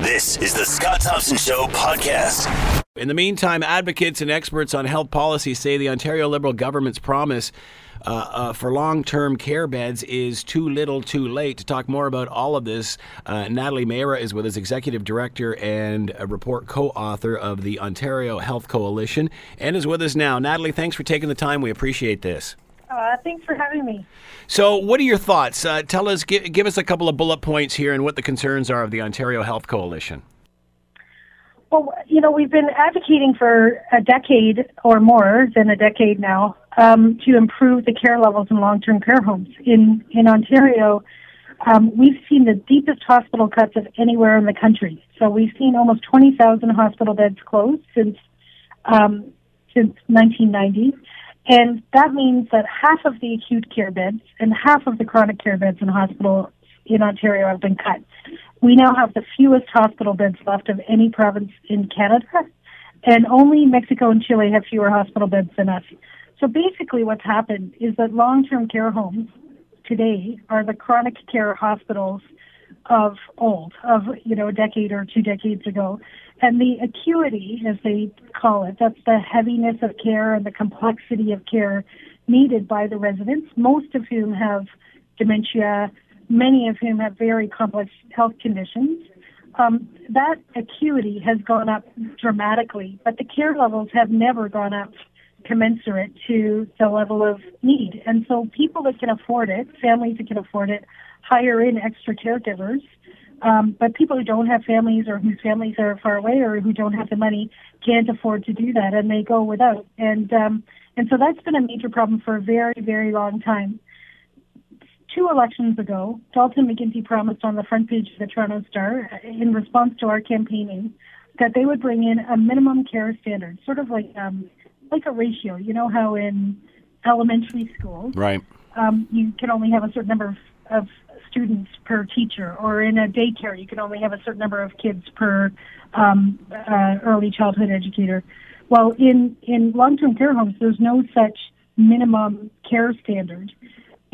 This is the Scott Thompson Show podcast. In the meantime, advocates and experts on health policy say the Ontario Liberal government's promise uh, uh, for long term care beds is too little too late. To talk more about all of this, uh, Natalie Mehra is with us, Executive Director and report co author of the Ontario Health Coalition, and is with us now. Natalie, thanks for taking the time. We appreciate this. Uh, thanks for having me. So, what are your thoughts? Uh, tell us, give, give us a couple of bullet points here and what the concerns are of the Ontario Health Coalition. Well, you know, we've been advocating for a decade or more than a decade now um, to improve the care levels in long-term care homes in in Ontario. Um, we've seen the deepest hospital cuts of anywhere in the country. So we've seen almost 20,000 hospital beds closed since um, since 1990, and that means that half of the acute care beds and half of the chronic care beds in hospital in Ontario have been cut. We now have the fewest hospital beds left of any province in Canada, and only Mexico and Chile have fewer hospital beds than us. So basically, what's happened is that long term care homes today are the chronic care hospitals of old, of you know a decade or two decades ago, and the acuity, as they call it, that's the heaviness of care and the complexity of care needed by the residents, most of whom have dementia, many of whom have very complex health conditions. Um, that acuity has gone up dramatically, but the care levels have never gone up commensurate to the level of need. And so people that can afford it, families that can afford it, hire in extra caregivers. Um, but people who don't have families or whose families are far away or who don't have the money can't afford to do that and they go without. And um, and so that's been a major problem for a very, very long time two elections ago, Dalton McGuinty promised on the front page of the Toronto Star, in response to our campaigning, that they would bring in a minimum care standard, sort of like um, like a ratio. You know how in elementary school, right? Um, you can only have a certain number of, of students per teacher, or in a daycare, you can only have a certain number of kids per um, uh, early childhood educator. Well, in in long-term care homes, there's no such minimum care standard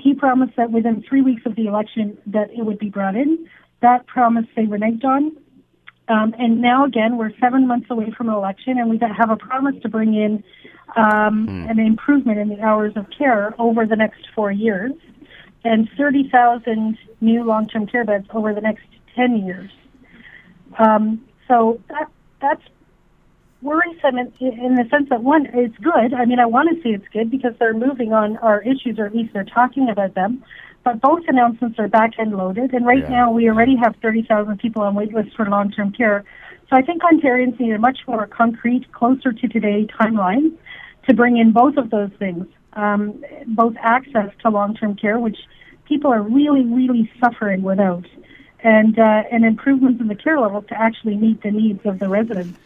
he promised that within three weeks of the election that it would be brought in. That promise they reneged on. Um, and now again, we're seven months away from an election, and we have a promise to bring in um, hmm. an improvement in the hours of care over the next four years, and 30,000 new long-term care beds over the next 10 years. Um, so that that's worrisome in, in the sense that one, it's good. I mean, I want to say it's good because they're moving on our issues, or at least they're talking about them. But both announcements are back end loaded, and right yeah. now we already have 30,000 people on wait lists for long term care. So I think Ontarians need a much more concrete, closer to today timeline to bring in both of those things, um, both access to long term care, which people are really, really suffering without, and uh, and improvements in the care level to actually meet the needs of the residents.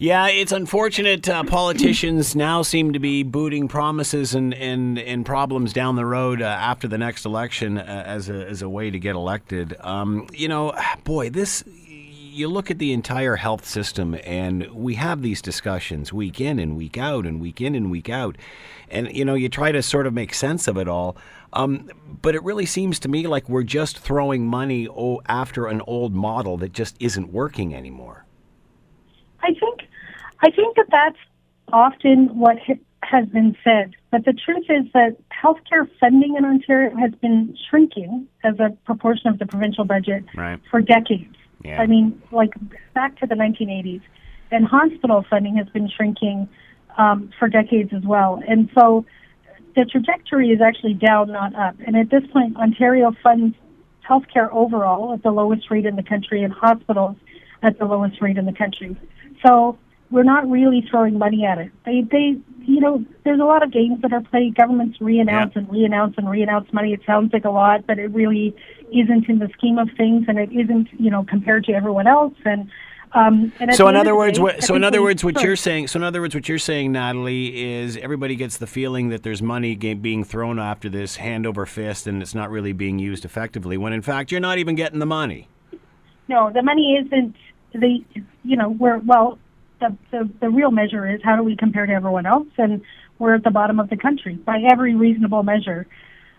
Yeah, it's unfortunate. Uh, politicians now seem to be booting promises and, and, and problems down the road uh, after the next election uh, as, a, as a way to get elected. Um, you know, boy, this. You look at the entire health system, and we have these discussions week in and week out, and week in and week out. And, you know, you try to sort of make sense of it all. Um, but it really seems to me like we're just throwing money o- after an old model that just isn't working anymore. I think I think that that's often what has been said, but the truth is that healthcare funding in Ontario has been shrinking as a proportion of the provincial budget right. for decades. Yeah. I mean, like back to the 1980s, and hospital funding has been shrinking um, for decades as well. And so the trajectory is actually down, not up. And at this point, Ontario funds healthcare overall at the lowest rate in the country, and hospitals at the lowest rate in the country. So we're not really throwing money at it. They, they, you know, there's a lot of games that are played. Governments re-announce yeah. and re-announce and re-announce money. It sounds like a lot, but it really isn't in the scheme of things, and it isn't, you know, compared to everyone else. And um, so in other words, day, what, so in other words, what you're saying, so in other words, what you're saying, Natalie, is everybody gets the feeling that there's money being thrown after this hand over fist, and it's not really being used effectively. When in fact, you're not even getting the money. No, the money isn't. The you know we're well the, the, the real measure is how do we compare to everyone else? And we're at the bottom of the country by every reasonable measure.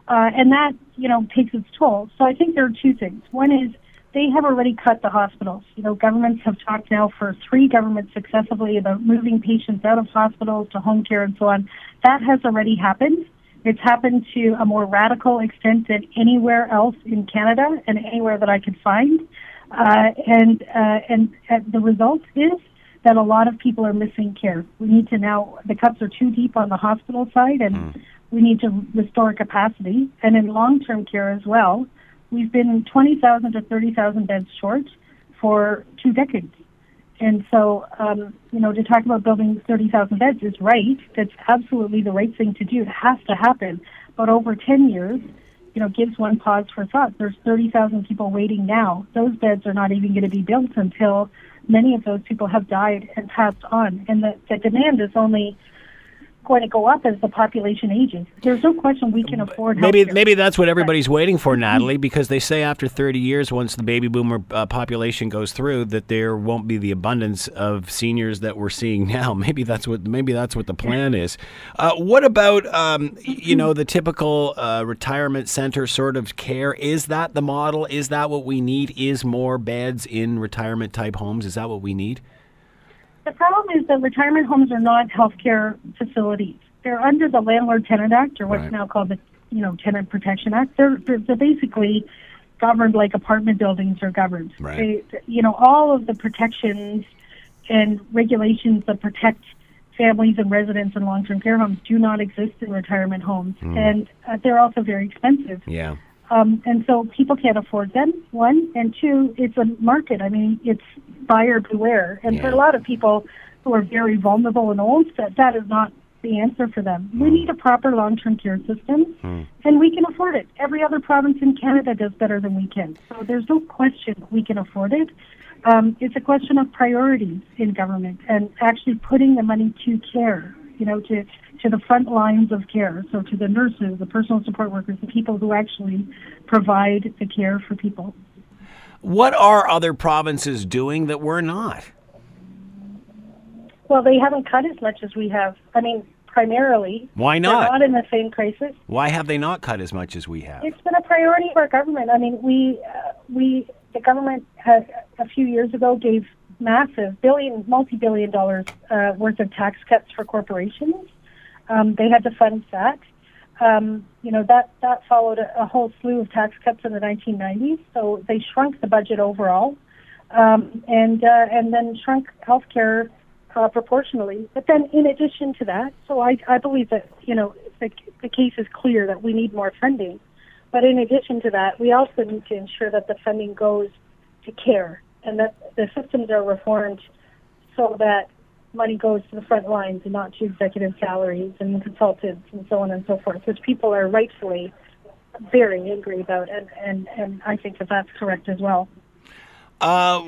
Uh, and that, you know, takes its toll. So I think there are two things. One is they have already cut the hospitals. You know, governments have talked now for three governments successively about moving patients out of hospitals to home care and so on. That has already happened. It's happened to a more radical extent than anywhere else in Canada and anywhere that I could find. Uh, and uh, and the result is that a lot of people are missing care. We need to now the cuts are too deep on the hospital side, and mm. we need to restore capacity. And in long-term care as well, we've been 20,000 to 30,000 beds short for two decades. And so, um, you know, to talk about building 30,000 beds is right. That's absolutely the right thing to do. It has to happen. But over 10 years, you know, gives one pause for thought. There's 30,000 people waiting now. Those beds are not even going to be built until many of those people have died and passed on. And the, the demand is only going to go up as the population ages. There's no question we can afford. Maybe maybe that's what everybody's waiting for, Natalie, because they say after 30 years, once the baby boomer uh, population goes through, that there won't be the abundance of seniors that we're seeing now. Maybe that's what maybe that's what the plan is. Uh, what about um, you know the typical uh, retirement center sort of care? Is that the model? Is that what we need? Is more beds in retirement type homes? Is that what we need? The problem is that retirement homes are not healthcare facilities. They're under the Landlord Tenant Act, or what's right. now called the you know Tenant Protection Act. They're, they're, they're basically governed like apartment buildings are governed. Right. They, you know all of the protections and regulations that protect families and residents in long-term care homes do not exist in retirement homes, mm. and uh, they're also very expensive. Yeah. Um, and so people can't afford them. One and two, it's a market. I mean, it's buyer beware. And yeah. for a lot of people who are very vulnerable and old, that that is not the answer for them. Mm. We hmm. need a proper long-term care system, mm. and we can afford it. Every other province in Canada does better than we can. So there's no question we can afford it. Um, it's a question of priorities in government and actually putting the money to care. You know, to to the front lines of care. So to the nurses, the personal support workers, the people who actually provide the care for people. What are other provinces doing that we're not? Well, they haven't cut as much as we have. I mean, primarily. Why not? They're not in the same crisis. Why have they not cut as much as we have? It's been a priority for our government. I mean, we uh, we the government has a few years ago gave massive billion multi-billion dollars uh, worth of tax cuts for corporations um, they had to fund that. Um, you know that that followed a, a, whole slew of tax cuts in the 1990s. So they shrunk the budget overall, um, and uh, and then shrunk healthcare uh, proportionally. But then, in addition to that, so I, I believe that you know the, the case is clear that we need more funding. But in addition to that, we also need to ensure that the funding goes to care and that the systems are reformed so that money goes to the front lines and not to executive salaries and consultants and so on and so forth, which people are rightfully very angry about, and, and, and I think that that's correct as well. Uh,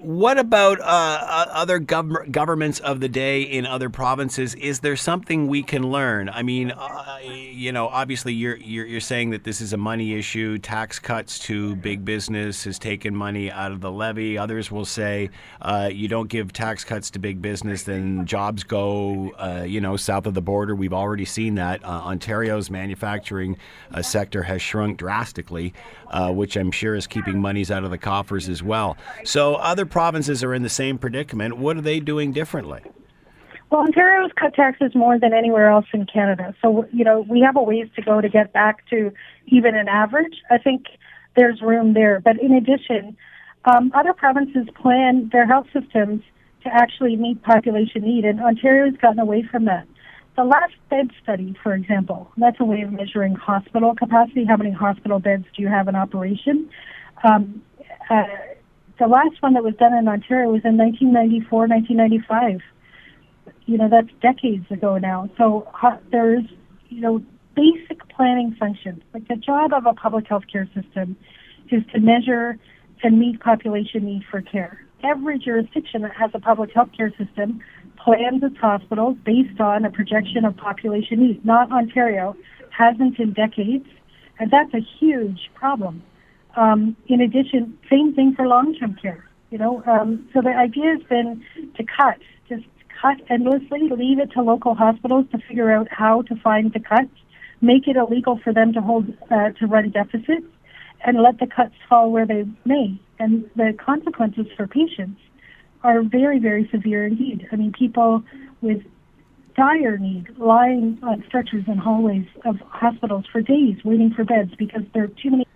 what about uh, uh, other gov- governments of the day in other provinces? Is there something we can learn? I mean, uh, you know, obviously you're, you're, you're saying that this is a money issue. Tax cuts to big business has taken money out of the levy. Others will say uh, you don't give tax cuts to big business, then jobs go, you know, south of the border. We've already seen that. Ontario's manufacturing sector has shrunk drastically, which I'm sure is keeping monies out of the coffers as well. So other provinces are in the same predicament. What are they doing differently? Well, Ontario's cut taxes more than anywhere else in Canada. So, you know, we have a ways to go to get back to even an average. I think there's room there. But in addition, um, other provinces plan their health systems to actually meet population need, and Ontario's gotten away from that. The last bed study, for example, that's a way of measuring hospital capacity. How many hospital beds do you have in operation? Um, uh, the last one that was done in Ontario was in 1994, 1995. You know, that's decades ago now. So uh, there's, you know, basic planning functions. Like the job of a public health care system is to measure and meet population need for care. Every jurisdiction that has a public health care system plans its hospitals based on a projection of population need. Not Ontario, hasn't in decades, and that's a huge problem. Um, in addition, same thing for long-term care. You know, um, so the idea has been to cut, just cut endlessly, leave it to local hospitals to figure out how to find the cuts, make it illegal for them to hold uh, to run deficits, and let the cuts fall where they may. And the consequences for patients are very, very severe indeed. I mean, people with dire need lying on stretchers in hallways of hospitals for days waiting for beds because there are too many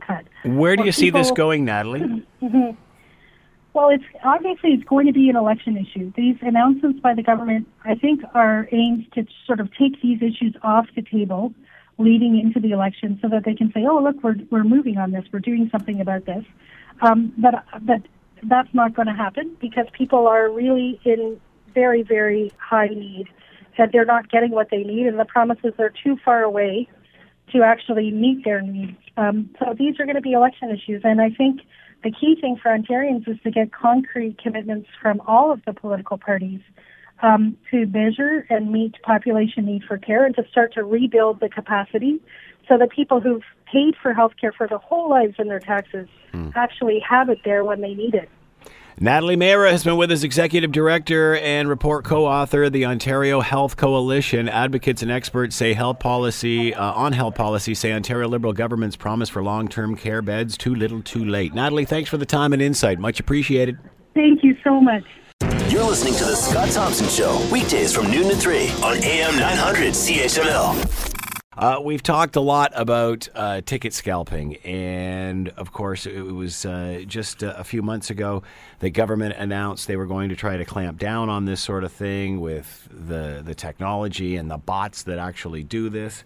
cut. Where do or you see this going, Natalie? Mm-hmm. Well, it's obviously it's going to be an election issue. These announcements by the government, I think, are aimed to sort of take these issues off the table leading into the election, so that they can say, "Oh, look, we're we're moving on this. We're doing something about this." Um, but but that's not going to happen because people are really in very very high need, and they're not getting what they need, and the promises are too far away to actually meet their needs. Um, so these are going to be election issues, and I think the key thing for Ontarians is to get concrete commitments from all of the political parties um, to measure and meet population need for care and to start to rebuild the capacity so that people who've paid for health care for their whole lives in their taxes mm. actually have it there when they need it. Natalie Mehra has been with us, Executive Director and report co-author of the Ontario Health Coalition. Advocates and experts say health policy uh, on health policy say Ontario Liberal government's promise for long-term care beds too little, too late. Natalie, thanks for the time and insight. Much appreciated. Thank you so much. You're listening to the Scott Thompson Show weekdays from noon to three on AM 900 CHML. Uh, we've talked a lot about uh, ticket scalping, and of course, it was uh, just a few months ago the government announced they were going to try to clamp down on this sort of thing with the the technology and the bots that actually do this.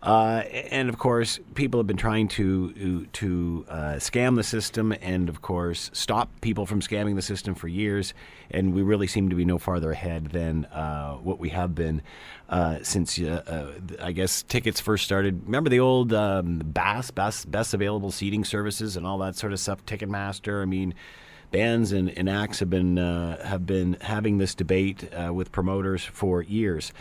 Uh, and of course, people have been trying to to uh, scam the system, and of course, stop people from scamming the system for years. And we really seem to be no farther ahead than uh, what we have been uh, since uh, uh, I guess tickets first started. Remember the old um, BAS, best best available seating services, and all that sort of stuff. Ticketmaster. I mean bands and, and acts have been uh, have been having this debate uh, with promoters for years.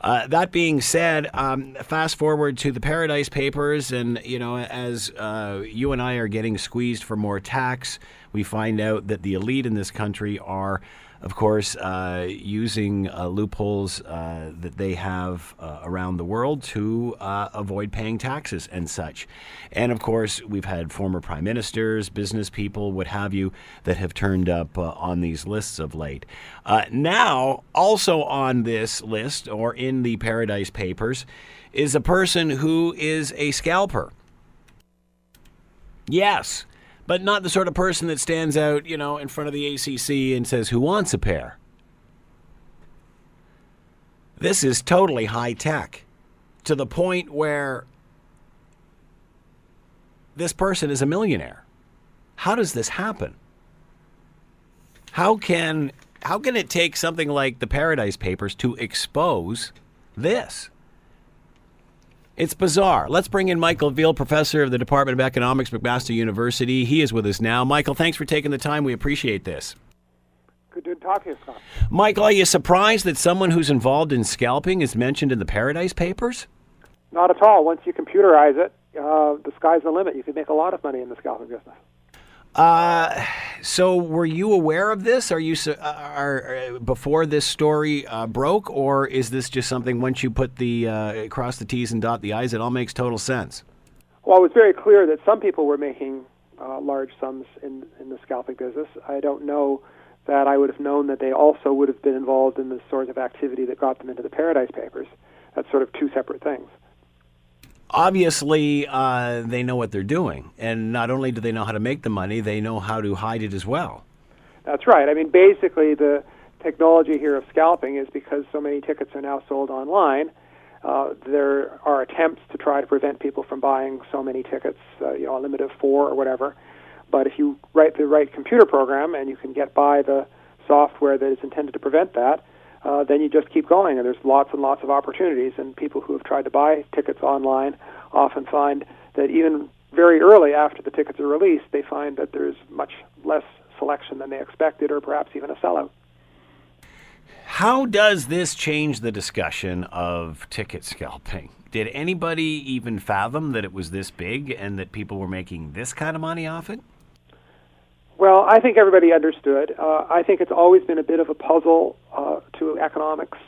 Uh, that being said, um, fast forward to the Paradise Papers, and you know, as uh, you and I are getting squeezed for more tax, we find out that the elite in this country are of course, uh, using uh, loopholes uh, that they have uh, around the world to uh, avoid paying taxes and such. And of course, we've had former prime ministers, business people, what have you, that have turned up uh, on these lists of late. now, also on this list or in the Paradise Papers, is a person who is a scalper. Yes but not the sort of person that stands out, you know, in front of the ACC and says, Who wants a pair? This is totally high tech to the point where this person is a millionaire. How does this happen? How can how can it take something like the Paradise Papers to expose this? It's bizarre. Let's bring in Michael Veall, professor of the Department of Economics, McMaster University. He is with us now. Michael, thanks for taking the time. We appreciate this. Good to talk to you, Scott. Michael, are you surprised that someone who's involved in scalping is mentioned in the Paradise Papers? Not at all. Once you computerize it, uh, the sky's the limit. You can make a lot of money in the scalping business. Uh, so were you aware of this? Are you uh, are, uh, before this story uh, broke, or is this just something once you put the uh, cross the T's and dot the I's, it all makes total sense? Well, it was very clear that some people were making uh, large sums in in the scalping business. I don't know that I would have known that they also would have been involved in the sort of activity that got them into the Paradise Papers. That's sort of two separate things obviously uh, they know what they're doing, and not only do they know how to make the money, they know how to hide it as well. That's right. I mean, basically, the technology here of scalping is because so many tickets are now sold online. Uh, there are attempts to try to prevent people from buying so many tickets, uh, you know, a limit of four or whatever. But if you write the right computer program and you can get by the software that is intended to prevent that, uh, then you just keep going, and there's lots and lots of opportunities. And people who have tried to buy tickets online often find that even very early after the tickets are released, they find that there's much less selection than they expected, or perhaps even a sellout. How does this change the discussion of ticket scalping? Did anybody even fathom that it was this big and that people were making this kind of money off it? Well, I think everybody understood. Uh, I think it's always been a bit of a puzzle uh, to economics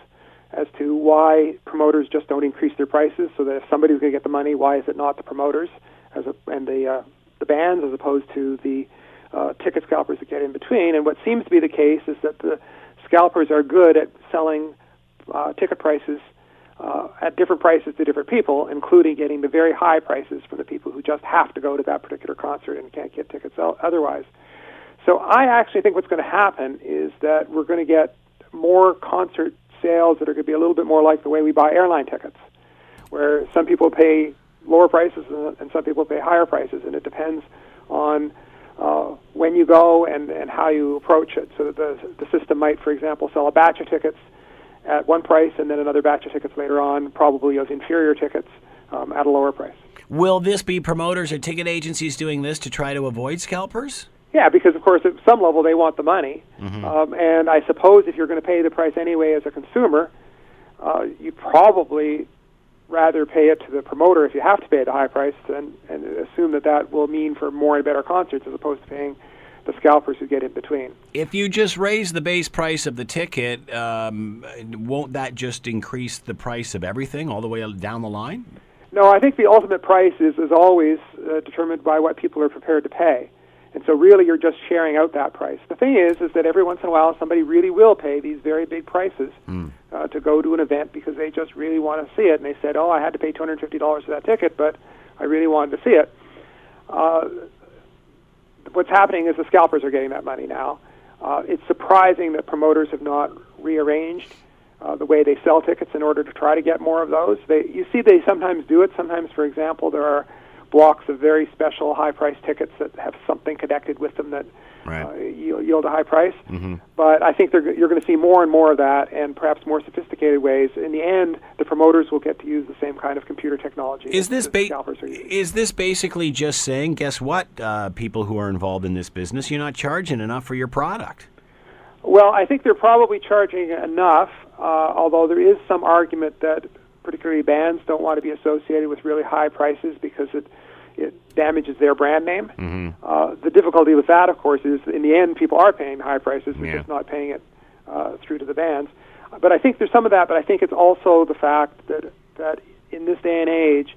as to why promoters just don't increase their prices so that if somebody's going to get the money, why is it not the promoters? as a, and the uh, the bands as opposed to the uh, ticket scalpers that get in between. And what seems to be the case is that the scalpers are good at selling uh, ticket prices uh, at different prices to different people, including getting the very high prices for the people who just have to go to that particular concert and can't get tickets otherwise. So I actually think what's going to happen is that we're going to get more concert sales that are going to be a little bit more like the way we buy airline tickets, where some people pay lower prices and some people pay higher prices, and it depends on uh, when you go and, and how you approach it. So the, the system might, for example, sell a batch of tickets at one price and then another batch of tickets later on, probably of inferior tickets um, at a lower price. Will this be promoters or ticket agencies doing this to try to avoid scalpers? Yeah, because of course at some level they want the money, mm-hmm. um, and I suppose if you're going to pay the price anyway as a consumer, uh, you probably rather pay it to the promoter if you have to pay the high price and, and assume that that will mean for more and better concerts as opposed to paying the scalpers who get in between. If you just raise the base price of the ticket, um, won't that just increase the price of everything all the way down the line? No, I think the ultimate price is, is always uh, determined by what people are prepared to pay. And so really you're just sharing out that price. The thing is is that every once in a while somebody really will pay these very big prices mm. uh, to go to an event because they just really want to see it and they said, "Oh, I had to pay $250 for that ticket, but I really wanted to see it." Uh, what's happening is the scalpers are getting that money now. Uh, it's surprising that promoters have not rearranged uh, the way they sell tickets in order to try to get more of those. They, you see, they sometimes do it. Sometimes, for example, there are blocks of very special high price tickets that have something connected with them that right. uh, yield a high price. Mm-hmm. But I think you're going to see more and more of that, and perhaps more sophisticated ways. In the end, the promoters will get to use the same kind of computer technology. Is this ba- is this basically just saying, guess what, uh, people who are involved in this business, you're not charging enough for your product? Well, I think they're probably charging enough, uh, although there is some argument that particularly bands don't want to be associated with really high prices because it it damages their brand name. Mm-hmm. Uh, the difficulty with that, of course, is in the end people are paying high prices, they're yeah. just not paying it uh, through to the bands. But I think there's some of that. But I think it's also the fact that that in this day and age,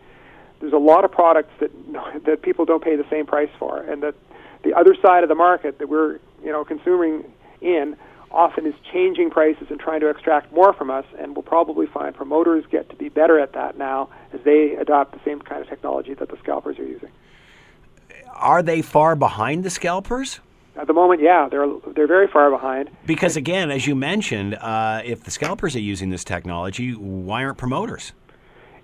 there's a lot of products that that people don't pay the same price for, and that the other side of the market that we're you know consuming in often is changing prices and trying to extract more from us, and we'll probably find promoters get to be better at that now as they adopt the same kind of technology that the scalpers are using. Are they far behind the scalpers? At the moment, yeah, they're they're very far behind. Because again, as you mentioned, uh, if the scalpers are using this technology, why aren't promoters?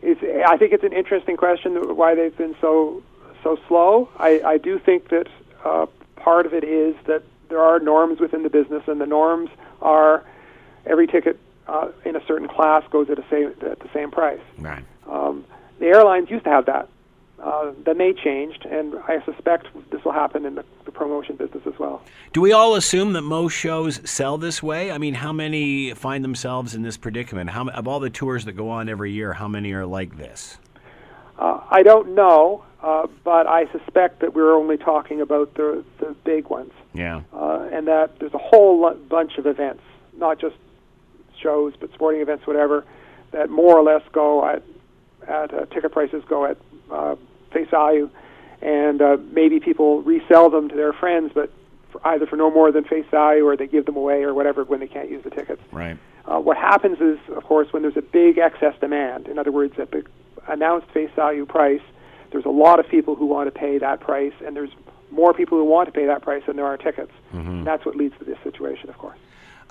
It's, I think it's an interesting question why they've been so so slow. I, I do think that uh, part of it is that there are norms within the business, and the norms are every ticket uh, in a certain class goes at, a same, at the same price. Right. Um, the airlines used to have that. Uh, then they changed, and I suspect this will happen in the, the, promotion business as well. Do we all assume that most shows sell this way? I mean, how many find themselves in this predicament? How of all the tours that go on every year, how many are like this? Uh, I don't know, uh, but I suspect that we're only talking about the the big ones. Yeah. Uh, and that there's a whole lo- bunch of events, not just shows, but sporting events, whatever, that more or less go at at uh, ticket prices go at uh, face value, and uh, maybe people resell them to their friends, but for either for no more than face value, or they give them away, or whatever when they can't use the tickets. Right. Uh, what happens is, of course, when there's a big excess demand, in other words, a big announced face value price, there's a lot of people who want to pay that price, and there's more people who want to pay that price than there are tickets. Mm-hmm. That's what leads to this situation, of course.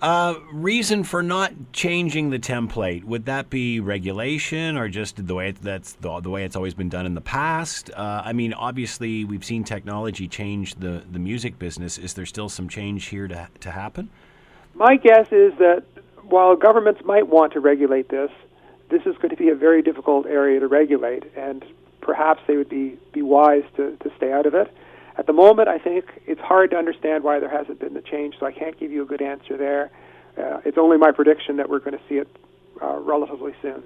Uh, reason for not changing the template would that be regulation or just the way it, that's the, the, way it's always been done in the past? Uh, I mean, obviously we've seen technology change the, the music business. Is there still some change here to to happen? My guess is that while governments might want to regulate this, this is going to be a very difficult area to regulate, and perhaps they would be be wise to to stay out of it. At the moment, I think it's hard to understand why there hasn't been the change, so I can't give you a good answer there. Uh, it's only my prediction that we're going to see it uh, relatively soon.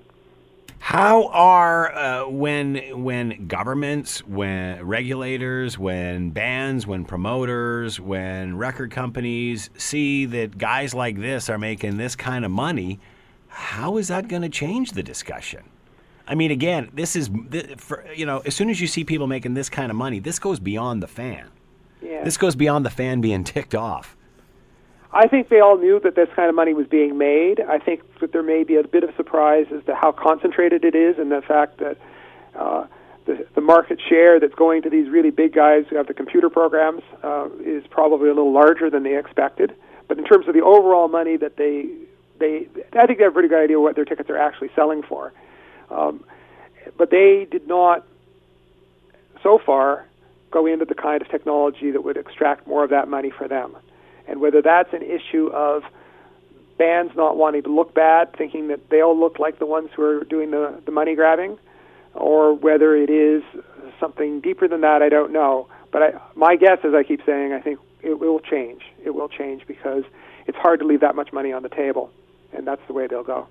How are uh, when when governments, when regulators, when bands, when promoters, when record companies see that guys like this are making this kind of money? How is that going to change the discussion? I mean, again, this is you know, as soon as you see people making this kind of money, this goes beyond the fan. Yeah. This goes beyond the fan being ticked off. I think they all knew that this kind of money was being made. I think that there may be a bit of surprise as to how concentrated it is, and the fact that uh, the, the market share that's going to these really big guys who have the computer programs uh, is probably a little larger than they expected. But in terms of the overall money that they they, I think they have a pretty good idea what their tickets are actually selling for. Um, but they did not, so far, go into the kind of technology that would extract more of that money for them. And whether that's an issue of bands not wanting to look bad, thinking that they'll look like the ones who are doing the, the money grabbing, or whether it is something deeper than that, I don't know. But I, my guess, as I keep saying, I think it will change. It will change because it's hard to leave that much money on the table, and that's the way they'll go.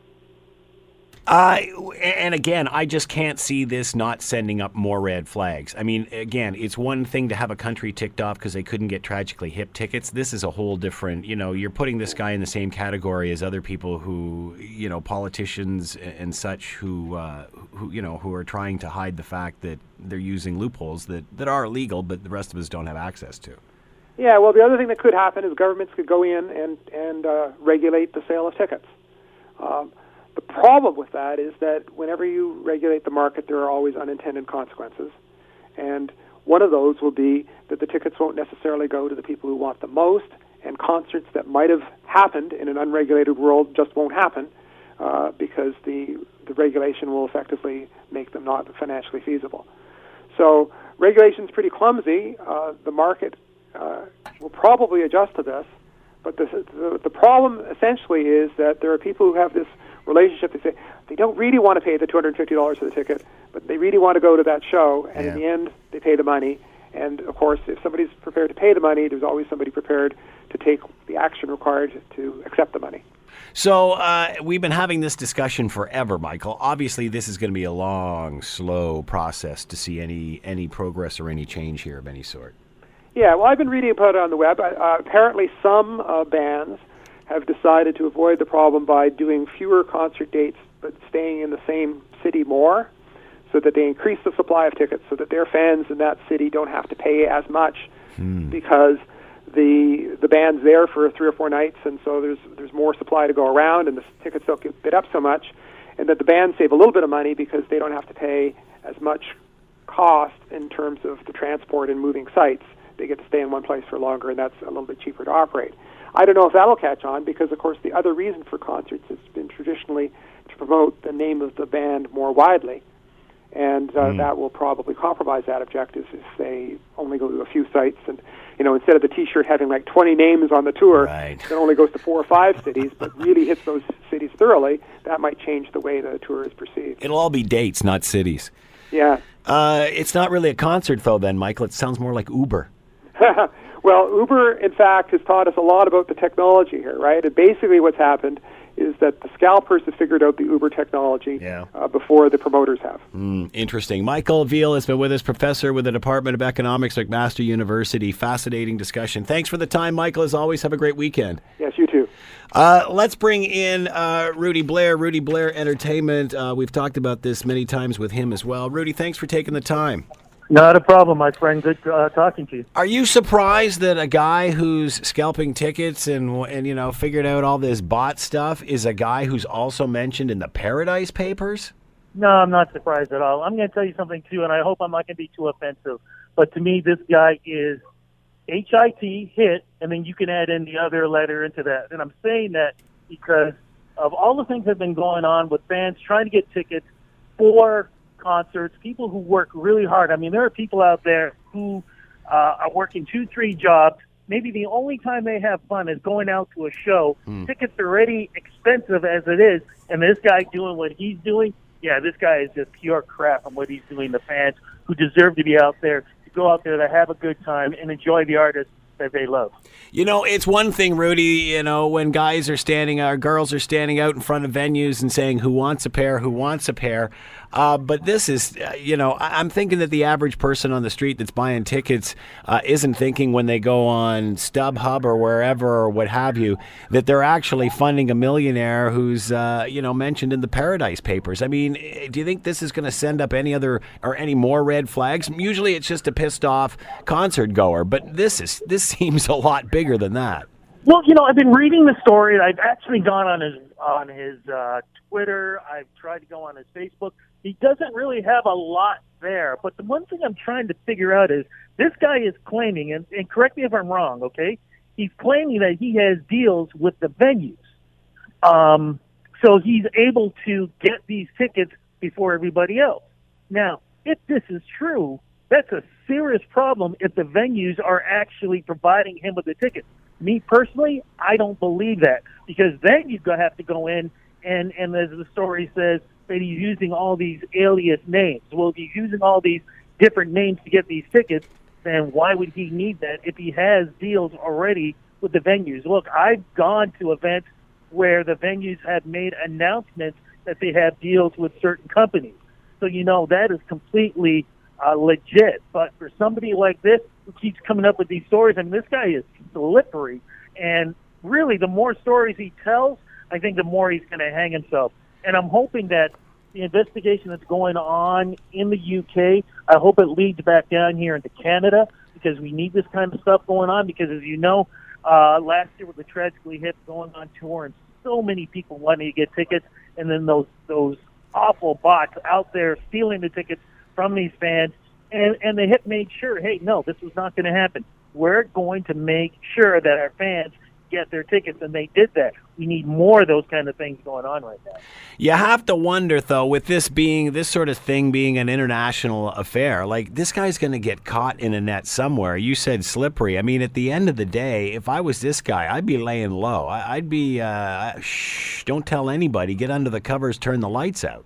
Uh, and again, I just can't see this not sending up more red flags. I mean, again, it's one thing to have a country ticked off because they couldn't get Tragically Hip tickets. This is a whole different, you know, you're putting this guy in the same category as other people who, you know, politicians and such who, uh, who, you know, who are trying to hide the fact that they're using loopholes that, that are illegal, but the rest of us don't have access to. Yeah, well, the other thing that could happen is governments could go in and, and uh, regulate the sale of tickets. Um, the problem with that is that whenever you regulate the market, there are always unintended consequences. And one of those will be that the tickets won't necessarily go to the people who want them most, and concerts that might have happened in an unregulated world just won't happen uh, because the, the regulation will effectively make them not financially feasible. So regulation is pretty clumsy. Uh, the market uh, will probably adjust to this, but the, the, the problem essentially is that there are people who have this relationship. They say they don't really want to pay the two hundred and fifty dollars for the ticket, but they really want to go to that show, and yeah. in the end, they pay the money. And of course, if somebody's prepared to pay the money, there's always somebody prepared to take the action required to accept the money. So uh, we've been having this discussion forever, Michael. Obviously, this is going to be a long, slow process to see any any progress or any change here of any sort. Yeah, well, I've been reading about it on the web. Uh, apparently, some uh, bands have decided to avoid the problem by doing fewer concert dates but staying in the same city more so that they increase the supply of tickets so that their fans in that city don't have to pay as much hmm. because the the band's there for three or four nights and so there's there's more supply to go around and the tickets don't get bid up so much and that the bands save a little bit of money because they don't have to pay as much cost in terms of the transport and moving sites they get to stay in one place for longer and that's a little bit cheaper to operate I don't know if that'll catch on because, of course, the other reason for concerts has been traditionally to promote the name of the band more widely, and uh, Mm. that will probably compromise that objective if they only go to a few sites and. You know, instead of the T-shirt having like 20 names on the tour, Right. that only goes to four or five cities, but really hits those cities thoroughly. That might change the way the tour is perceived. It'll all be dates, not cities. Yeah. Uh, it's not really a concert, though. Then, Michael, it sounds more like Uber. well, Uber, in fact, has taught us a lot about the technology here, right? And basically, what's happened is that the scalpers have figured out the Uber technology Yeah. uh, before the promoters have. Mm, interesting. Michael Veall has been with us, professor with the Department of Economics at McMaster University. Fascinating discussion. Thanks for the time, Michael. As always, have a great weekend. Yes, you too. Uh, let's bring in uh, Rudy Blair, Rudy Blair Entertainment. Uh, we've talked about this many times with him as well. Rudy, thanks for taking the time. Not a problem, my friend. Good uh, talking to you. Are you surprised that a guy who's scalping tickets and and you know figured out all this bot stuff is a guy who's also mentioned in the Paradise Papers? No, I'm not surprised at all. I'm going to tell you something too, and I hope I'm not going to be too offensive. But to me, this guy is HIT hit, and then you can add in the other letter into that. And I'm saying that because of all the things that have been going on with fans trying to get tickets for concerts, people who work really hard. I mean, there are people out there who uh, are working two, three jobs. Maybe the only time they have fun is going out to a show. Tickets are already expensive as it is, and this guy doing what he's doing, yeah, this guy is just pure crap on what he's doing. The fans who deserve to be out there, to go out there to have a good time and enjoy the artist that they love. You know, it's one thing, Rudy. You know, when guys are standing, or girls are standing out in front of venues and saying, "Who wants a pair? Who wants a pair?" Uh, but this is, uh, you know, I'm thinking that the average person on the street that's buying tickets uh, isn't thinking when they go on StubHub or wherever or what have you that they're actually funding a millionaire who's, uh, you know, mentioned in the Paradise Papers. I mean, eh, do you think this is going to send up any other or any more red flags? Usually, it's just a pissed off concert goer, but this is this seems a lot bigger than that. Well, you know, I've been reading the story. I've actually gone on his on his uh, Twitter. I've tried to go on his Facebook. He doesn't really have a lot there. But the one thing I'm trying to figure out is this guy is claiming, and, and correct me if I'm wrong, okay? He's claiming that he has deals with the venues. Um, so he's able to get these tickets before everybody else. Now, if this is true, that's a serious problem if the venues are actually providing him with the tickets. Me personally, I don't believe that because then gonna have to go in and and as the story says that he's using all these alias names. Well, if he's using all these different names to get these tickets, then why would he need that if he has deals already with the venues? Look, I've gone to events where the venues have made announcements that they have deals with certain companies. So you know that is completely uh, legit. But for somebody like this who keeps coming up with these stories, I mean, this guy is slippery. And really, the more stories he tells, I think the more he's going to hang himself. And I'm hoping that the investigation that's going on in the UK, I hope it leads back down here into Canada because we need this kind of stuff going on. Because as you know, uh, last year with the Tragically Hip going on tour and so many people wanting to get tickets, and then those those awful bots out there stealing the tickets from these fans, and and the hip made sure, hey, no, this was not going to happen. We're going to make sure that our fans get their tickets, and they did that. We need more of those kind of things going on right now. You have to wonder, though, with this being this sort of thing being an international affair, like this guy's going to get caught in a net somewhere. You said slippery. I mean, at the end of the day, if I was this guy, I'd be laying low. I'd be, uh, shh, don't tell anybody. Get under the covers, turn the lights out.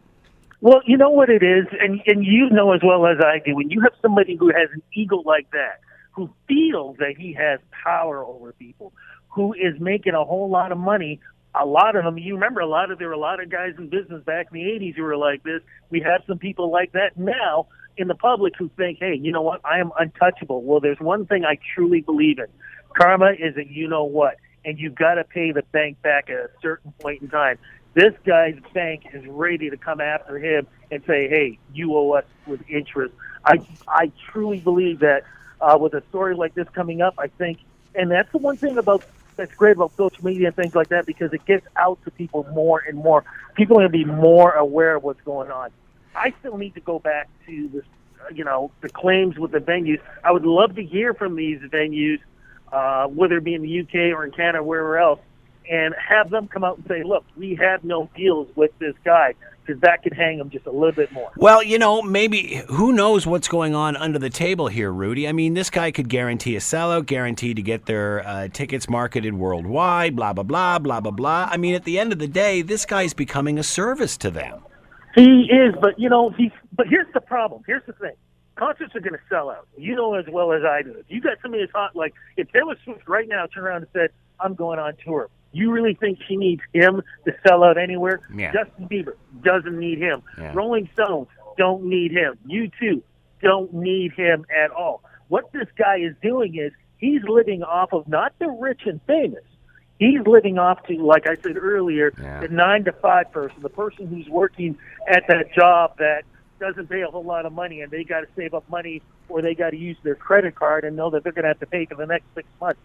Well, you know what it is, and and you know as well as I do. When you have somebody who has an ego like that, who feels that he has power over people, who is making a whole lot of money. A lot of them, you remember, a lot of there were a lot of guys in business back in the '80s who were like this. We have some people like that now in the public who think, hey, you know what? I am untouchable. Well, there's one thing I truly believe in: karma is a you know what, and you've got to pay the bank back at a certain point in time. This guy's bank is ready to come after him and say, "Hey, you owe us with interest." I I truly believe that uh, with a story like this coming up, I think, and that's the one thing about that's great about social media and things like that because it gets out to people more and more. People are going to be more aware of what's going on. I still need to go back to this, you know, the claims with the venues. I would love to hear from these venues, uh, whether it be in the UK or in Canada, or wherever else, and have them come out and say, "Look, we have no deals with this guy." Because that could hang them just a little bit more. Well, you know, maybe who knows what's going on under the table here, Rudy? I mean, this guy could guarantee a sellout, guarantee to get their uh, tickets marketed worldwide, blah, blah, blah, blah, blah, blah. I mean, at the end of the day, this guy's becoming a service to them. He is, but you know, he. But here's the problem. Here's the thing. Concerts are going to sell out. You know as well as I do. If you got somebody that's hot, like if Taylor Swift right now turned around and said, "I'm going on tour," you really think she needs him to sell out anywhere? Yeah. Justin Bieber doesn't need him. Yeah. Rolling Stones don't need him. You too don't need him at all. What this guy is doing is he's living off of not the rich and famous. He's living off to, like I said earlier, Yeah. the nine to five person, the person who's working at that job that doesn't pay a whole lot of money and they got to save up money or they got to use their credit card and know that they're going to have to pay for the next six months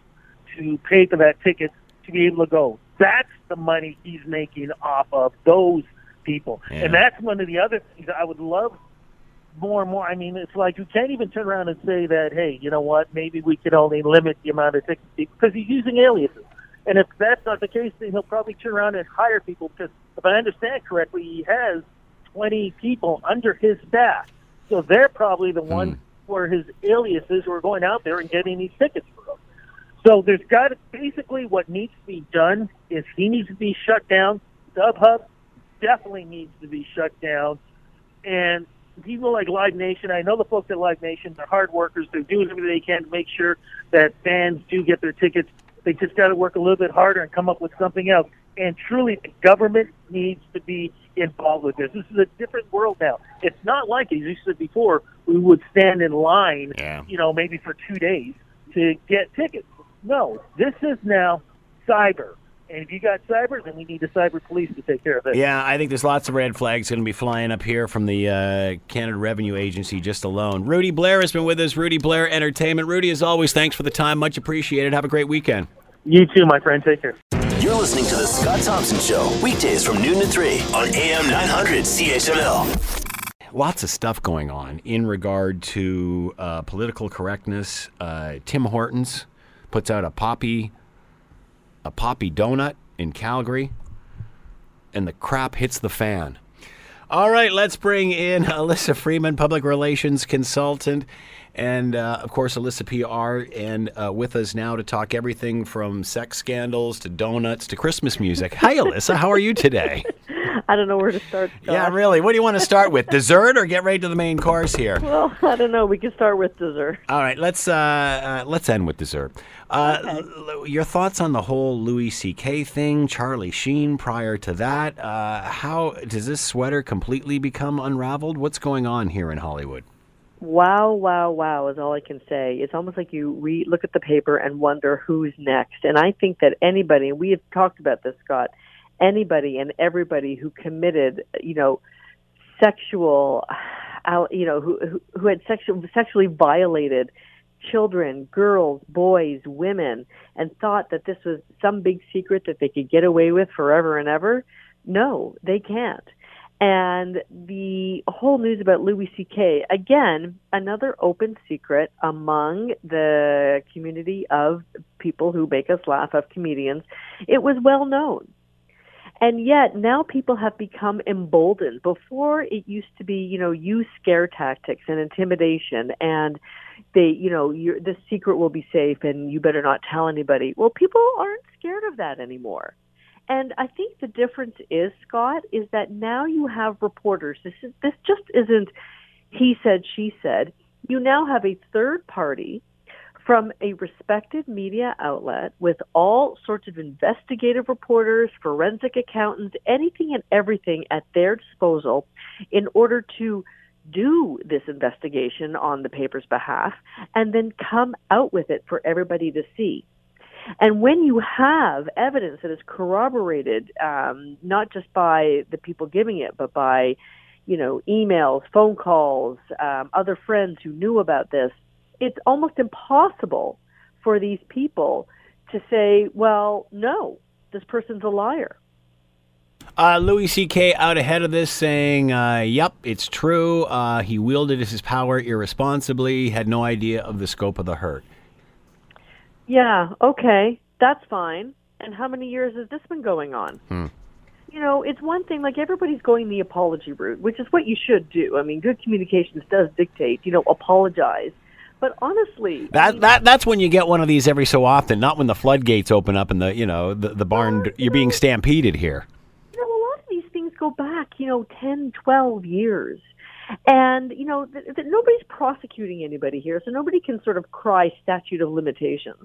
to pay for that ticket to be able to go. That's the money he's making off of those people. Yeah. And that's one of the other things I would love more and more. I mean, it's like you can't even turn around and say that, hey, you know what? Maybe we could only limit the amount of tickets because he's using aliases. And if that's not the case, then he'll probably turn around and hire people because, if I understand correctly, he has 20 people under his staff. So they're probably the hmm. ones who are his aliases who are going out there and getting these tickets for. So there's got to basically what needs to be done is he needs to be shut down. StubHub definitely needs to be shut down, and people like Live Nation, I know the folks at Live Nation, they're hard workers. They're doing everything they can to make sure that fans do get their tickets. They just got to work a little bit harder and come up with something else. And truly, the government needs to be involved with this. This is a different world now. It's not like as you said before, we would stand in line, Yeah. you know, maybe for two days to get tickets. No, this is now cyber. And if you got cyber, then we need the cyber police to take care of it. Yeah, I think there's lots of red flags going to be flying up here from the uh, Canada Revenue Agency just alone. Rudy Blair has been with us. Rudy Blair Entertainment. Rudy, as always, thanks for the time. Much appreciated. Have a great weekend. You too, my friend. Take care. You're listening to The Scott Thompson Show, weekdays from noon to 3 on AM 900 CHML. Lots of stuff going on in regard to uh, political correctness. Uh, Tim Hortons puts out a poppy, a poppy donut in Calgary, and the crap hits the fan. All right, let's bring in Alyssa Freeman, public relations consultant, and uh, of course Alyssa PR, and uh, with us now to talk everything from sex scandals to donuts to Christmas music. Hi, Alyssa. How are you today? I don't know where to start. Scott. Yeah, really. What do you want to start with? Dessert or get right to the main course here? Well, I don't know. We can start with dessert. All right, let's uh, uh, let's end with dessert. Uh, l- l- your thoughts on the whole Louis C.K. thing, Charlie Sheen. Prior to that, uh, how does this sweater completely become unraveled? What's going on here in Hollywood? Wow, wow, wow is all I can say. It's almost like you re- look at the paper and wonder who's next. And I think that anybody, and we have talked about this, Scott, anybody and everybody who committed, you know, sexual, you know, who who, who had sexual, sexually violated children, girls, boys, women, and thought that this was some big secret that they could get away with forever and ever. No, they can't. And the whole news about Louis C.K. again, another open secret among the community of people who make us laugh, of comedians. It was well known. And yet now people have become emboldened. Before it used to be, you know, use scare tactics and intimidation and they, you know, your the secret will be safe and you better not tell anybody. Well, people aren't scared of that anymore. And I think the difference is, Scott, is that now you have reporters. This is this just isn't he said, she said. You now have a third party from a respected media outlet with all sorts of investigative reporters, forensic accountants, anything and everything at their disposal in order to do this investigation on the paper's behalf and then come out with it for everybody to see. And when you have evidence that is corroborated, um, not just by the people giving it, but by, you know, emails, phone calls, um, other friends who knew about this, it's almost impossible for these people to say, well, no, this person's a liar. Uh, Louis C.K. out ahead of this, saying, uh, "Yep, it's true. Uh, he wielded his power irresponsibly. Had no idea of the scope of the hurt." Yeah, okay, that's fine. And how many years has this been going on? You know, it's one thing, like everybody's going the apology route, which is what you should do. I mean, good communications does dictate, you know, apologize. But honestly, That that that's when you get one of these every so often, not when the floodgates open up and the you know the, the barn you're being stampeded here. you know, a lot of these things go back, you know, ten, twelve years. And, you know, th- th- nobody's prosecuting anybody here, so nobody can sort of cry statute of limitations.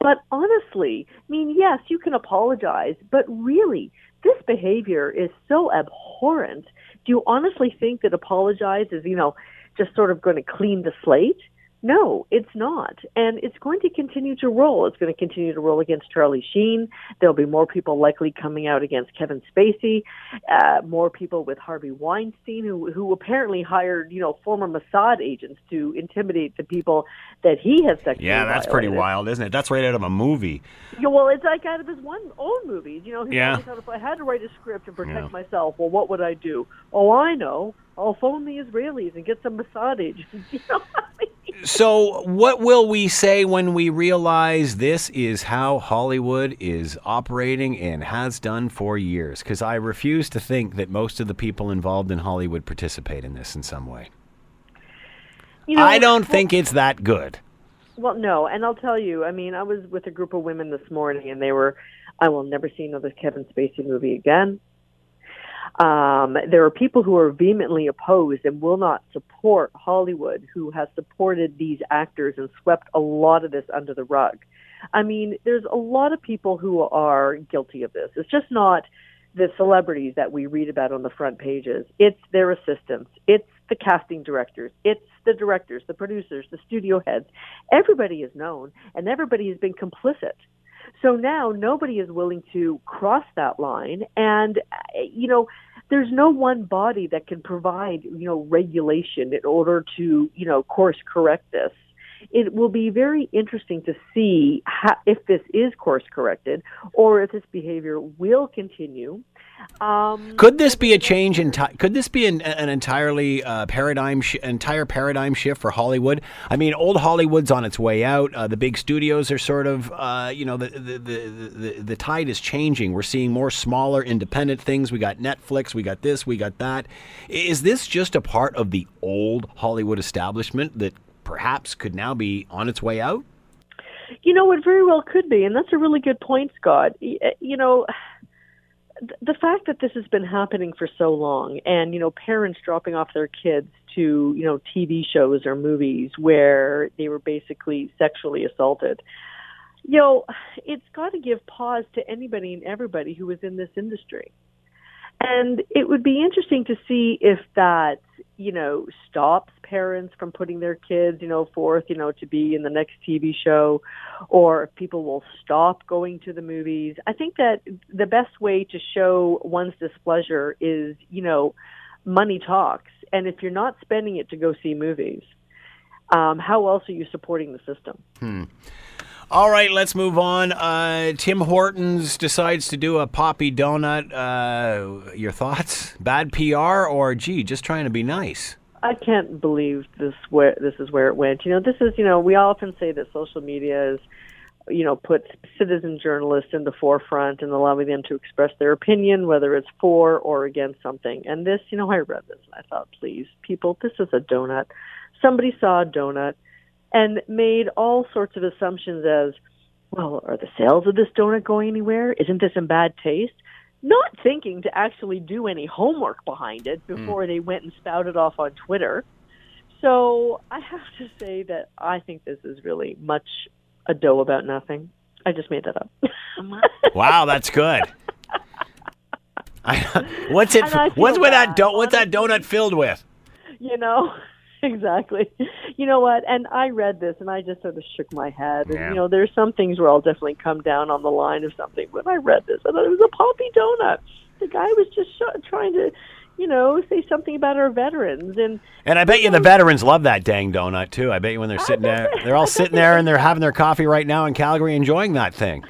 But honestly, I mean, yes, you can apologize, but really, this behavior is so abhorrent. Do you honestly think that apologize is, you know, just sort of going to clean the slate? No, it's not. And it's going to continue to roll. It's going to continue to roll against Charlie Sheen. There'll be more people likely coming out against Kevin Spacey, uh, more people with Harvey Weinstein, who, who apparently hired, you know, former Mossad agents to intimidate the people that he has sexually Yeah, that's pretty wild, isn't it? That's right out of a movie. Yeah, well, it's like out of his one own movie. You know, he Yeah. thought if I had to write a script and protect Yeah. myself, well, what would I do? Oh, I know. I'll phone the Israelis and get some massage. You know what I mean? So, what will we say when we realize this is how Hollywood is operating and has done for years? Because I refuse to think that most of the people involved in Hollywood participate in this in some way. You know, I don't think it's that good. Well, no, and I'll tell you. I mean, I was with a group of women this morning, and they were, "I will never see another Kevin Spacey movie again. Um, there are people who are vehemently opposed and will not support Hollywood, who has supported these actors and swept a lot of this under the rug. I mean, there's a lot of people who are guilty of this. It's just not the celebrities that we read about on the front pages. It's their assistants. It's the casting directors. It's the directors, the producers, the studio heads. Everybody is known and everybody has been complicit. So now nobody is willing to cross that line. And, you know, there's no one body that can provide, you know, regulation in order to, you know, course correct this. It will be very interesting to see how, if this is course corrected or if this behavior will continue. Um, could this be a change in time? Could this be an, an entirely uh, paradigm sh- entire paradigm shift for Hollywood? I mean, old Hollywood's on its way out. Uh, the big studios are sort of, uh, you know, the the, the the the tide is changing. We're seeing more smaller, independent things. We got Netflix. We got this. We got that. Is this just a part of the old Hollywood establishment that perhaps could now be on its way out? You know, it very well could be, and that's a really good point, Scott. Eh, you know the fact that this has been happening for so long and you know parents dropping off their kids to you know TV shows or movies where they were basically sexually assaulted you know it's got to give pause to anybody and everybody who is in this industry and it would be interesting to see if that, you know, stops parents from putting their kids, you know, forth, you know, to be in the next TV show, or if people will stop going to the movies. I think that the best way to show one's displeasure is, you know, money talks. And if you're not spending it to go see movies, um, how else are you supporting the system? Hmm. All right, let's move on. Uh, Tim Hortons decides to do a poppy donut. Uh, your thoughts? Bad PR or gee, just trying to be nice? I can't believe this where this is where it went. You know, this is you know we often say that social media is you know puts citizen journalists in the forefront and allowing them to express their opinion whether it's for or against something. And this, you know, I read this and I thought, please, people, this is a donut. Somebody saw a donut and made all sorts of assumptions as, well, are the sales of this donut going anywhere? Isn't this in bad taste? Not thinking to actually do any homework behind it hmm. before mm. they went and spouted off on Twitter. So I have to say that I think this is really much a dough about nothing. I just made that up. wow, that's good. I, what's it? What's with that? Do, what's that donut filled with? You know, exactly. You know what? And I read this and I just sort of shook my head. And, yeah. you know, there's some things where I'll definitely come down on the line of something. When I read this, I thought it was a poppy donut. The guy was just sh- trying to, you know, say something about our veterans. And and I bet you, know, the veterans love that dang donut, too. I bet you when they're sitting there, they're all sitting there and they're having their coffee right now in Calgary enjoying that thing.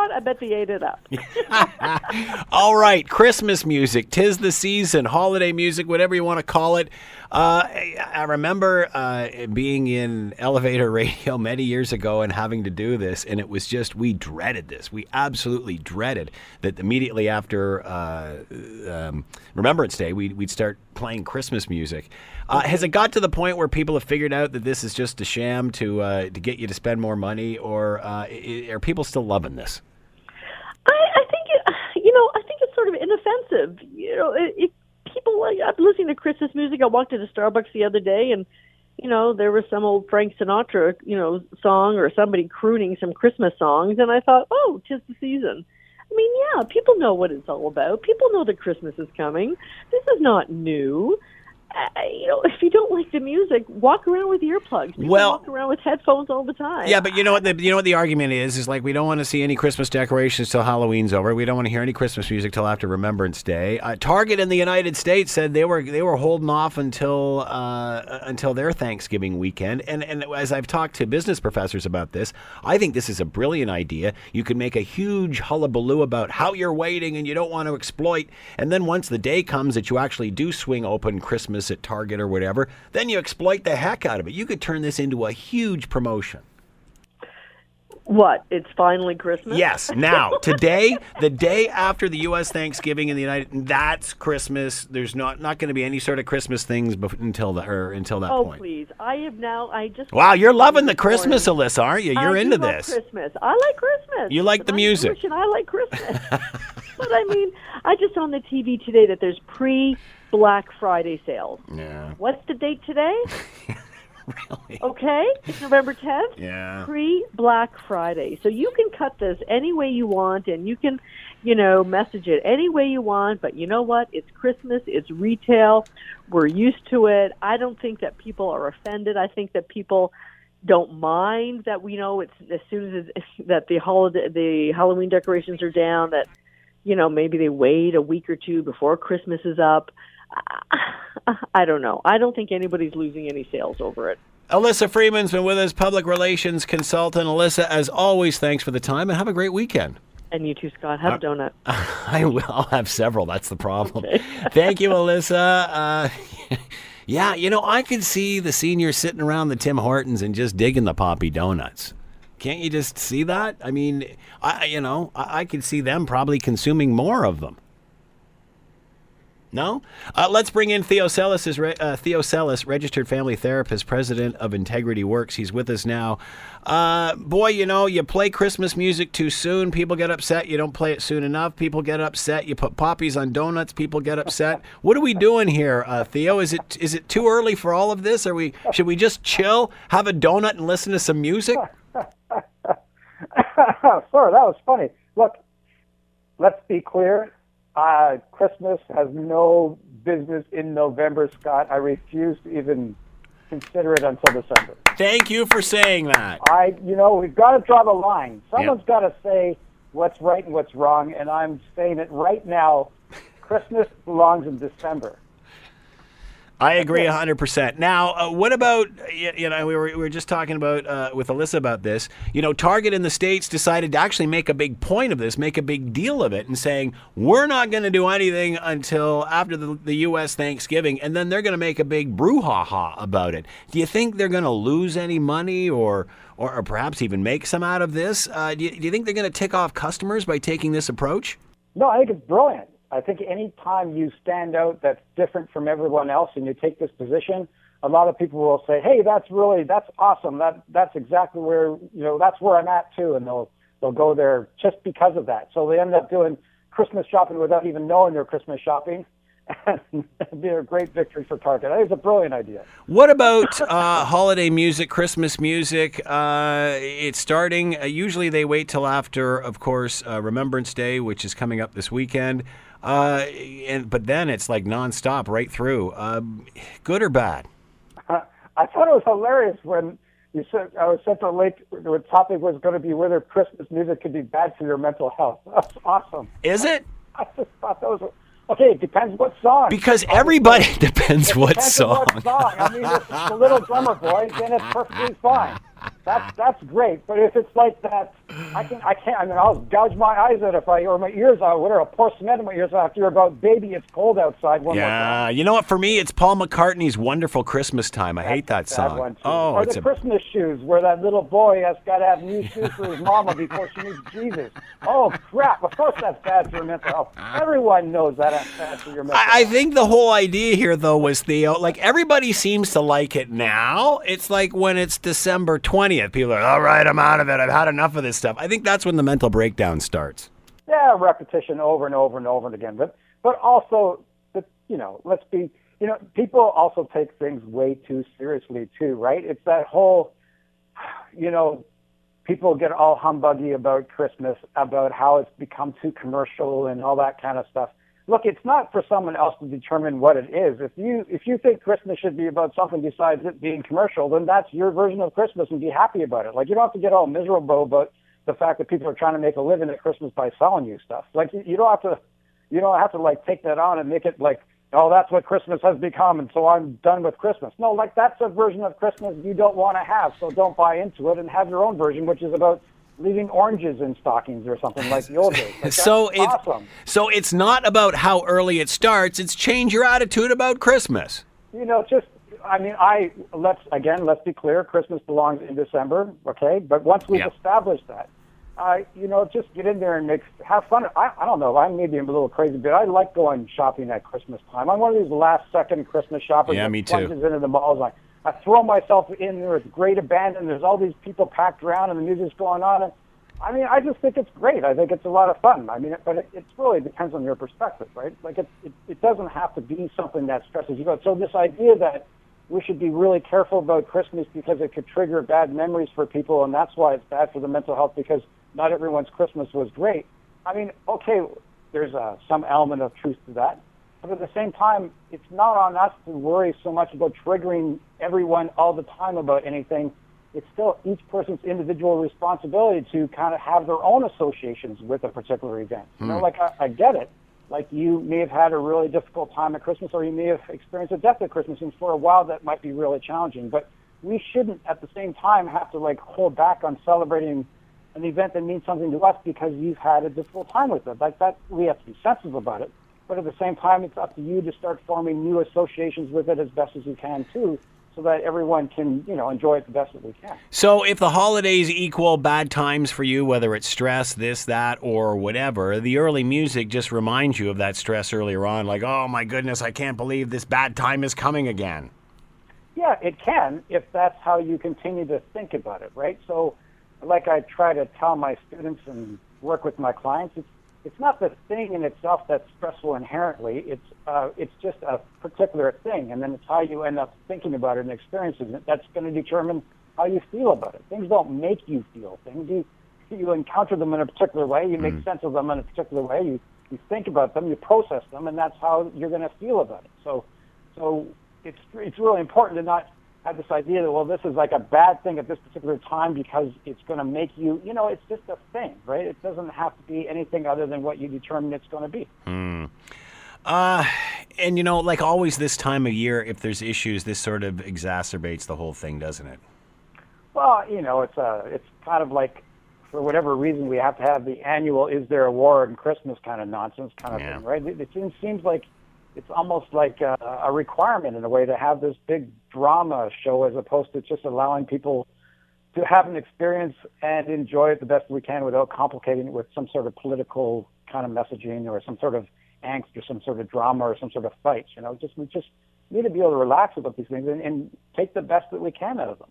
Scott, I bet they ate it up. all right, Christmas music, tis the season, holiday music, whatever you want to call it. Uh, I remember uh, being in elevator radio many years ago and having to do this, and it was just we dreaded this. We absolutely dreaded that immediately after uh, um, Remembrance Day, we'd, we'd start playing Christmas music. Uh, has it got to the point where people have figured out that this is just a sham to uh, to get you to spend more money, or uh, are people still loving this? I, I think it, you know I think it's sort of inoffensive. You know, it, people like I'm listening to Christmas music. I walked into Starbucks the other day and you know, there was some old Frank Sinatra, you know, song or somebody crooning some Christmas songs and I thought, "Oh, tis the season." I mean, yeah, people know what it's all about. People know that Christmas is coming. This is not new you know, if you don't like the music, walk around with earplugs. People well, walk around with headphones all the time. Yeah, but you know what? The, you know what the argument is? Is like we don't want to see any Christmas decorations till Halloween's over. We don't want to hear any Christmas music till after Remembrance Day. Uh, Target in the United States said they were they were holding off until uh, until their Thanksgiving weekend. And and as I've talked to business professors about this, I think this is a brilliant idea. You can make a huge hullabaloo about how you're waiting and you don't want to exploit. And then once the day comes that you actually do swing open Christmas Christmas at Target or whatever, then you exploit the heck out of it. You could turn this into a huge promotion. What? It's finally Christmas? Yes. Now, today, the day after the U.S. Thanksgiving in the United, that's Christmas. There's not not going to be any sort of Christmas things bef- until the or until that oh, point. Oh please! I have now. I just. Wow, you're loving the Christmas, morning. Alyssa, aren't you? You're I into this. Christmas. I like Christmas. You like the I'm music. Jewish and I like Christmas. but but I mean, I just saw on the TV today that there's pre Black Friday sales. Yeah. What's the date today? Really? Okay, it's November 10th. Yeah. Pre Black Friday. So you can cut this any way you want and you can, you know, message it any way you want, but you know what? It's Christmas, it's retail. We're used to it. I don't think that people are offended. I think that people don't mind that we know it's as soon as it's, that the holiday the Halloween decorations are down that you know maybe they wait a week or two before Christmas is up. I don't know. I don't think anybody's losing any sales over it. Alyssa Freeman's been with us, public relations consultant. Alyssa, as always, thanks for the time and have a great weekend. And you too, Scott. Have a donut. I will. I'll have several. That's the problem. Thank you, Alyssa. Uh, yeah, you know, I could see the seniors sitting around the Tim Hortons and just digging the poppy donuts. Can't you just see that? I mean, I you know, I, I could see them probably consuming more of them. No? Uh, let's bring in Theo Sellis, is re- uh, Theo Sellis, registered family therapist, president of Integrity Works. He's with us now. Uh, boy, you know, you play Christmas music too soon. People get upset. You don't play it soon enough. People get upset. You put poppies on donuts. People get upset. What are we doing here, uh, Theo? Is it is it too early for all of this? Are we should we just chill, have a donut, and listen to some music? Sorry, that was funny. Look, let's be clear. Uh, Christmas has no business in November, Scott. I refuse to even consider it until December. Thank you for saying that. I, you know, we've got to draw the line. Someone's got to say what's right and what's wrong, and I'm saying it right now. Christmas belongs in December. I agree 100%. Now, uh, what about, you know, we were, we were just talking about uh, with Alyssa about this. You know, Target in the States decided to actually make a big point of this, make a big deal of it, and saying, we're not going to do anything until after the, the U.S. Thanksgiving, and then they're going to make a big brouhaha about it. Do you think they're going to lose any money or, or, or perhaps even make some out of this? Uh, do, you, do you think they're going to tick off customers by taking this approach? No, I think it's brilliant. I think any time you stand out that's different from everyone else and you take this position, a lot of people will say, "Hey, that's really that's awesome. That that's exactly where you know that's where I'm at too," and they'll they'll go there just because of that. So they end up doing Christmas shopping without even knowing they're Christmas shopping. Be a great victory for Target. I think it's a brilliant idea. What about uh, holiday music, Christmas music? Uh, it's starting. Uh, usually they wait till after, of course, uh, Remembrance Day, which is coming up this weekend. Uh, and but then it's like nonstop right through. Um, good or bad? I thought it was hilarious when you said I was sent a link. The topic was going to be whether Christmas music could be bad for your mental health. That's awesome. Is it? I just thought that was okay. It depends what song. Because everybody depends what depends on song. What song. I mean, if it's the Little Drummer Boy, then it's perfectly fine. That's that's great. But if it's like that, I can I can't. I mean, I'll gouge my eyes out if I or my ears out. Whatever. I'll pour cement in my ears after you're about baby. It's cold outside. One more time. Yeah, you know what? For me, it's Paul McCartney's "Wonderful Christmas Time." I hate that song. one. Oh, or it's the a Christmas shoes, where that little boy has got to have new shoes for his mama before she meets Jesus. Oh crap! Of course that's bad for your mental health. Everyone knows that that's bad for your mental I, I think the whole idea here, though, was Theo. Like everybody seems to like it now. It's like when it's December twentieth, people are all right. I'm out of it. I've had enough of this stuff. I think that's when the mental breakdown starts. yeah, repetition over and over and over and again. But but also, you know, let's be, you know, people also take things way too seriously too, right? It's that whole, you know, people get all humbuggy about Christmas, about how it's become too commercial and all that kind of stuff. Look, it's not for someone else to determine what it is. If you if you think Christmas should be about something besides it being commercial, then that's your version of Christmas and be happy about it. Like you don't have to get all miserable about the fact that people are trying to make a living at Christmas by selling you stuff. Like you, you don't have to you don't have to like take that on and make it like oh that's what Christmas has become and so I'm done with Christmas. No, like that's a version of Christmas you don't want to have, so don't buy into it and have your own version, which is about leaving oranges in stockings or something like the old days. Like, so it's awesome. so it's not about how early it starts. It's change your attitude about Christmas. you know, just I mean, I let's again let's be clear. Christmas belongs in December, okay? But once we've Yep. established that, I you know just get in there and make have fun. I I don't know. I maybe a little crazy, but I like going shopping at Christmas time. I'm one of these last second Christmas shoppers. Yeah, me too. into the malls. I I throw myself in there with great abandon. There's all these people packed around, and the music's going on. And I mean, I just think it's great. I think it's a lot of fun. I mean, but it, it really depends on your perspective, right? Like, it, it, it doesn't have to be something that stresses you out. So this idea that we should be really careful about Christmas because it could trigger bad memories for people, and that's why it's bad for the mental health because not everyone's Christmas was great. I mean, okay, there's uh, some element of truth to that. But at the same time, it's not on us to worry so much about triggering everyone all the time about anything it's still each person's individual responsibility to kind of have their own associations with a particular event. You know, hmm. like I, I get it. Like you may have had a really difficult time at Christmas, or you may have experienced a death at Christmas, and for a while that might be really challenging. But we shouldn't, at the same time, have to like hold back on celebrating an event that means something to us because you've had a difficult time with it. Like that, we have to be sensitive about it. But at the same time, it's up to you to start forming new associations with it as best as you can too, so that everyone can, you know, enjoy it the best that we can. So, if the holidays equal bad times for you, whether it's stress, this, that, or whatever, the early music just reminds you of that stress earlier on. Like, oh my goodness, I can't believe this bad time is coming again. Yeah, it can if that's how you continue to think about it, right? So, like I try to tell my students and work with my clients, it's it's not the thing in itself that's stressful inherently. It's uh, it's just a particular thing, and then it's how you end up thinking about it and experiencing it that's going to determine how you feel about it. Things don't make you feel things. You you encounter them in a particular way. You make sense of them in a particular way. You you think about them. You process them, and that's how you're going to feel about it. So so it's it's really important to not have this idea that well this is like a bad thing at this particular time because it's going to make you you know it's just a thing right it doesn't have to be anything other than what you determine it's going to be Uh, and you know, like always this time of year, if there's issues, this sort of exacerbates the whole thing, doesn't it? well you know it's a it's kind of like for whatever reason we have to have the annual is there a war in christmas kind of nonsense kind of Yeah. thing right it, it seems like it's almost like a, a requirement in a way to have this big drama show as opposed to just allowing people to have an experience and enjoy it the best we can without complicating it with some sort of political kind of messaging or some sort of angst or some sort of drama or some sort of fight. You know, just we just need to be able to relax about these things and, and take the best that we can out of them.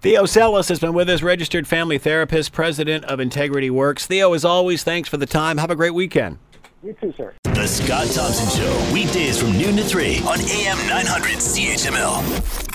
Theo Sellis has been with us, registered family therapist, president of Integrity Works. Theo, as always, thanks for the time. Have a great weekend. You too, sir. The Scott Thompson Show, weekdays from noon to 3 on AM 900 CHML.